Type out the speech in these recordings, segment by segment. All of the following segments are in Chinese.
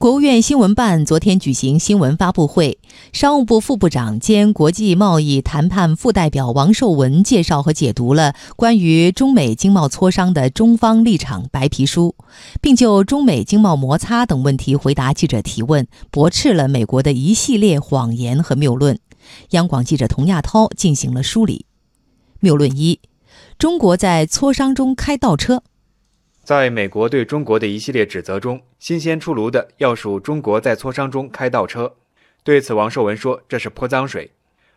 国务院新闻办昨天举行新闻发布会，商务部副部长兼国际贸易谈判副代表王受文介绍和解读了关于中美经贸磋商的中方立场白皮书，并就中美经贸摩擦等问题回答记者提问，驳斥了美国的一系列谎言和谬论。央广记者童亚涛进行了梳理。谬论一：中国在磋商中开倒车。在美国对中国的一系列指责中，新鲜出炉的要数中国在磋商中开倒车。对此，王受文说：“这是泼脏水。”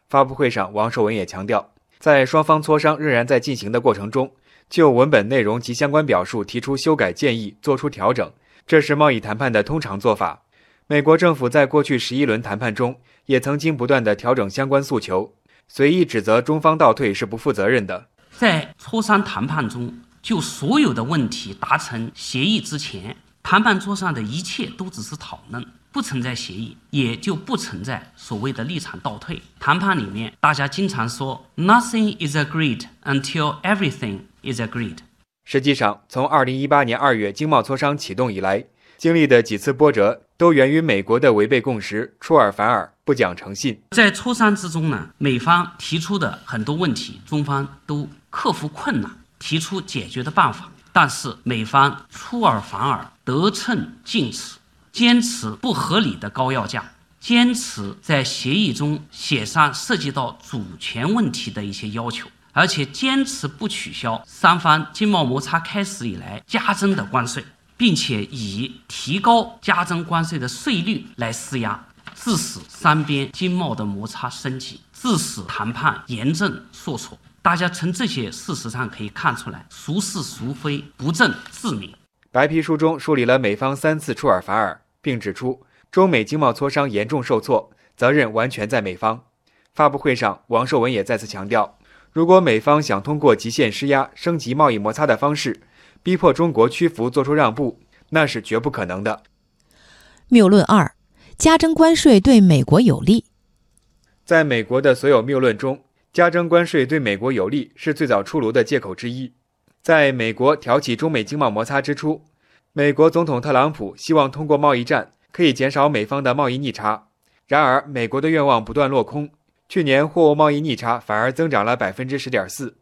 发布会上，王受文也强调，在双方磋商仍然在进行的过程中，就文本内容及相关表述提出修改建议、作出调整，这是贸易谈判的通常做法。美国政府在过去十一轮谈判中也曾经不断的调整相关诉求，随意指责中方倒退是不负责任的。在磋商谈判中。就所有的问题达成协议之前，谈判桌上的一切都只是讨论，不存在协议，也就不存在所谓的立场倒退。谈判里面，大家经常说 “nothing is agreed until everything is agreed”。实际上，从2018年2月经贸磋商启动以来，经历的几次波折，都源于美国的违背共识、出尔反尔、不讲诚信。在磋商之中呢，美方提出的很多问题，中方都克服困难。提出解决的办法，但是美方出尔反尔、得寸进尺，坚持不合理的高要价，坚持在协议中写上涉及到主权问题的一些要求，而且坚持不取消三方经贸摩擦开始以来加征的关税，并且以提高加征关税的税率来施压，致使三边经贸的摩擦升级，致使谈判严重受挫。大家从这些事实上可以看出来，孰是孰非，不正自明。白皮书中梳理了美方三次出尔反尔，并指出中美经贸磋商严重受挫，责任完全在美方。发布会上，王受文也再次强调，如果美方想通过极限施压、升级贸易摩擦的方式，逼迫中国屈服、做出让步，那是绝不可能的。谬论二：加征关税对美国有利。在美国的所有谬论中，加征关税对美国有利是最早出炉的借口之一。在美国挑起中美经贸摩擦之初，美国总统特朗普希望通过贸易战可以减少美方的贸易逆差。然而，美国的愿望不断落空，去年货物贸易逆差反而增长了百分之十点四。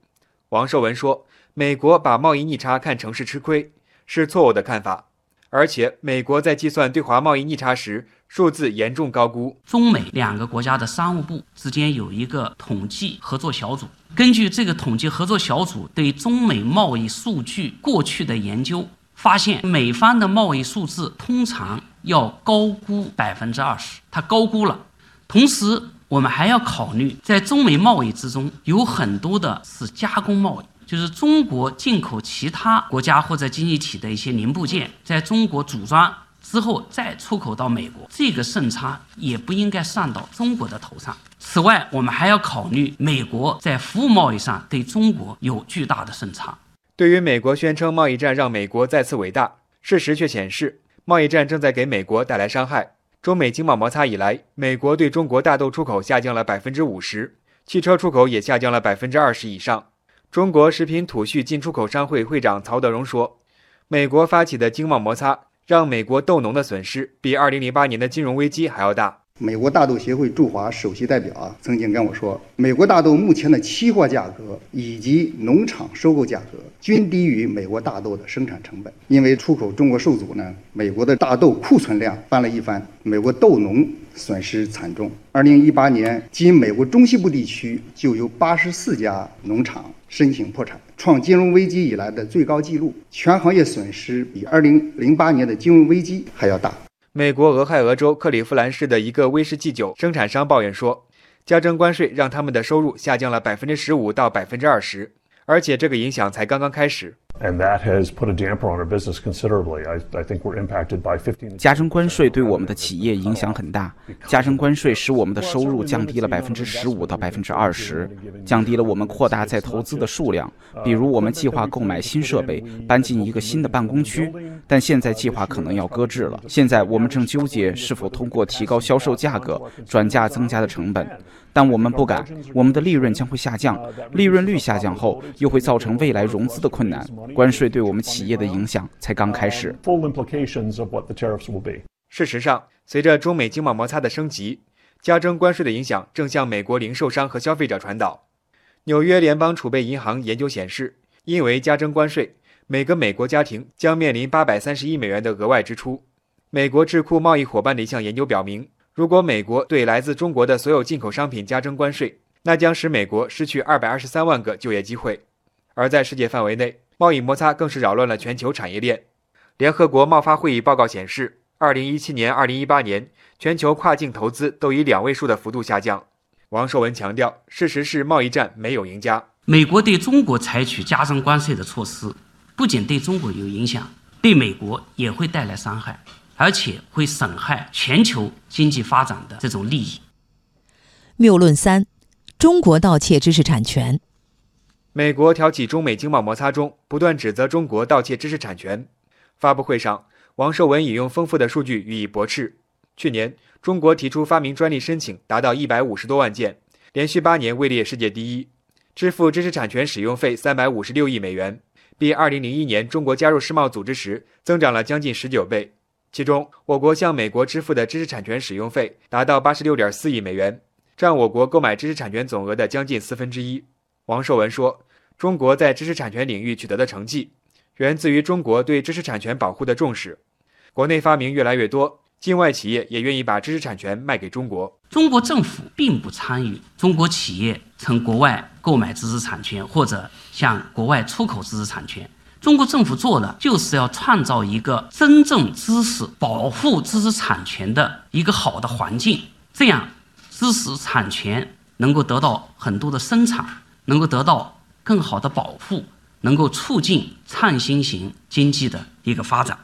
王受文说：“美国把贸易逆差看成是吃亏，是错误的看法。而且，美国在计算对华贸易逆差时。”数字严重高估。中美两个国家的商务部之间有一个统计合作小组，根据这个统计合作小组对中美贸易数据过去的研究，发现美方的贸易数字通常要高估百分之二十，它高估了。同时，我们还要考虑，在中美贸易之中有很多的是加工贸易，就是中国进口其他国家或者经济体的一些零部件，在中国组装。之后再出口到美国，这个顺差也不应该算到中国的头上。此外，我们还要考虑美国在服务贸易上对中国有巨大的顺差。对于美国宣称贸易战让美国再次伟大，事实却显示贸易战正在给美国带来伤害。中美经贸摩擦以来，美国对中国大豆出口下降了百分之五十，汽车出口也下降了百分之二十以上。中国食品土畜进出口商会会长曹德荣说：“美国发起的经贸摩擦。”让美国豆农的损失比2008年的金融危机还要大。美国大豆协会驻华首席代表啊，曾经跟我说，美国大豆目前的期货价格以及农场收购价格均低于美国大豆的生产成本。因为出口中国受阻呢，美国的大豆库存量翻了一番，美国豆农损失惨重。2018年，仅美国中西部地区就有84家农场申请破产，创金融危机以来的最高纪录。全行业损失比2008年的金融危机还要大。美国俄亥俄州克利夫兰市的一个威士忌酒生产商抱怨说，加征关税让他们的收入下降了百分之十五到百分之二十，而且这个影响才刚刚开始。加征关税对我们的企业影响很大。加征关税使我们的收入降低了百分之十五到百分之二十，降低了我们扩大再投资的数量。比如，我们计划购买新设备，搬进一个新的办公区，但现在计划可能要搁置了。现在我们正纠结是否通过提高销售价格转嫁增加的成本，但我们不敢。我们的利润将会下降，利润率下降后又会造成未来融资的困难。关税对我们企业的影响才刚开始。事实上，随着中美经贸摩擦的升级，加征关税的影响正向美国零售商和消费者传导。纽约联邦储备银行研究显示，因为加征关税，每个美国家庭将面临八百三十亿美元的额外支出。美国智库贸易伙伴的一项研究表明，如果美国对来自中国的所有进口商品加征关税，那将使美国失去二百二十三万个就业机会。而在世界范围内，贸易摩擦更是扰乱了全球产业链。联合国贸发会议报告显示，二零一七年、二零一八年，全球跨境投资都以两位数的幅度下降。王受文强调，事实是贸易战没有赢家。美国对中国采取加征关税的措施，不仅对中国有影响，对美国也会带来伤害，而且会损害全球经济发展的这种利益。谬论三：中国盗窃知识产权。美国挑起中美经贸摩擦中，不断指责中国盗窃知识产权。发布会上，王受文引用丰富的数据予以驳斥。去年，中国提出发明专利申请达到一百五十多万件，连续八年位列世界第一。支付知识产权使用费三百五十六亿美元，比二零零一年中国加入世贸组织时增长了将近十九倍。其中，我国向美国支付的知识产权使用费达到八十六点四亿美元，占我国购买知识产权总额的将近四分之一。王受文说：“中国在知识产权领域取得的成绩，源自于中国对知识产权保护的重视。国内发明越来越多，境外企业也愿意把知识产权卖给中国。中国政府并不参与中国企业从国外购买知识产权或者向国外出口知识产权。中国政府做的就是要创造一个真正知识保护知识产权的一个好的环境，这样知识产权能够得到很多的生产。”能够得到更好的保护，能够促进创新型经济的一个发展。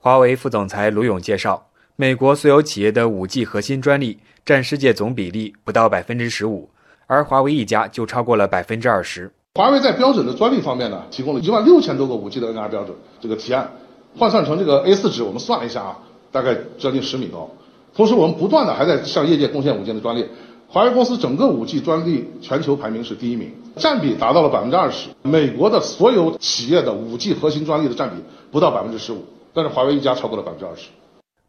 华为副总裁卢勇介绍，美国所有企业的五 G 核心专利占世界总比例不到百分之十五，而华为一家就超过了百分之二十。华为在标准的专利方面呢，提供了一万六千多个五 G 的 NR 标准这个提案，换算成这个 A4 纸，我们算了一下啊，大概将近十米高。同时，我们不断的还在向业界贡献五 G 的专利。华为公司整个五 G 专利全球排名是第一名，占比达到了百分之二十。美国的所有企业的五 G 核心专利的占比不到百分之十五，但是华为一家超过了百分之二十。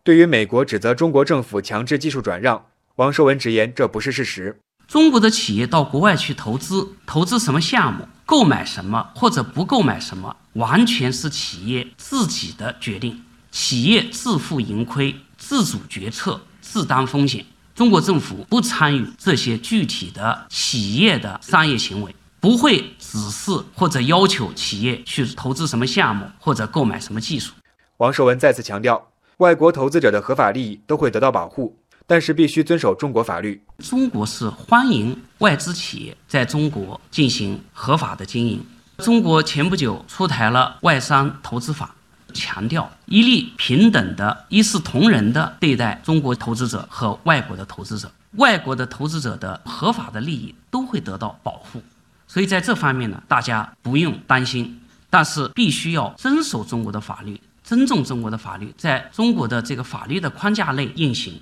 对于美国指责中国政府强制技术转让，王受文直言这不是事实。中国的企业到国外去投资，投资什么项目，购买什么或者不购买什么，完全是企业自己的决定，企业自负盈亏，自主决策，自担风险。中国政府不参与这些具体的企业的商业行为，不会指示或者要求企业去投资什么项目或者购买什么技术。王守文再次强调，外国投资者的合法利益都会得到保护，但是必须遵守中国法律。中国是欢迎外资企业在中国进行合法的经营。中国前不久出台了外商投资法。强调一律平等的、一视同仁的对待中国投资者和外国的投资者，外国的投资者的合法的利益都会得到保护，所以在这方面呢，大家不用担心，但是必须要遵守中国的法律，尊重中国的法律，在中国的这个法律的框架内运行。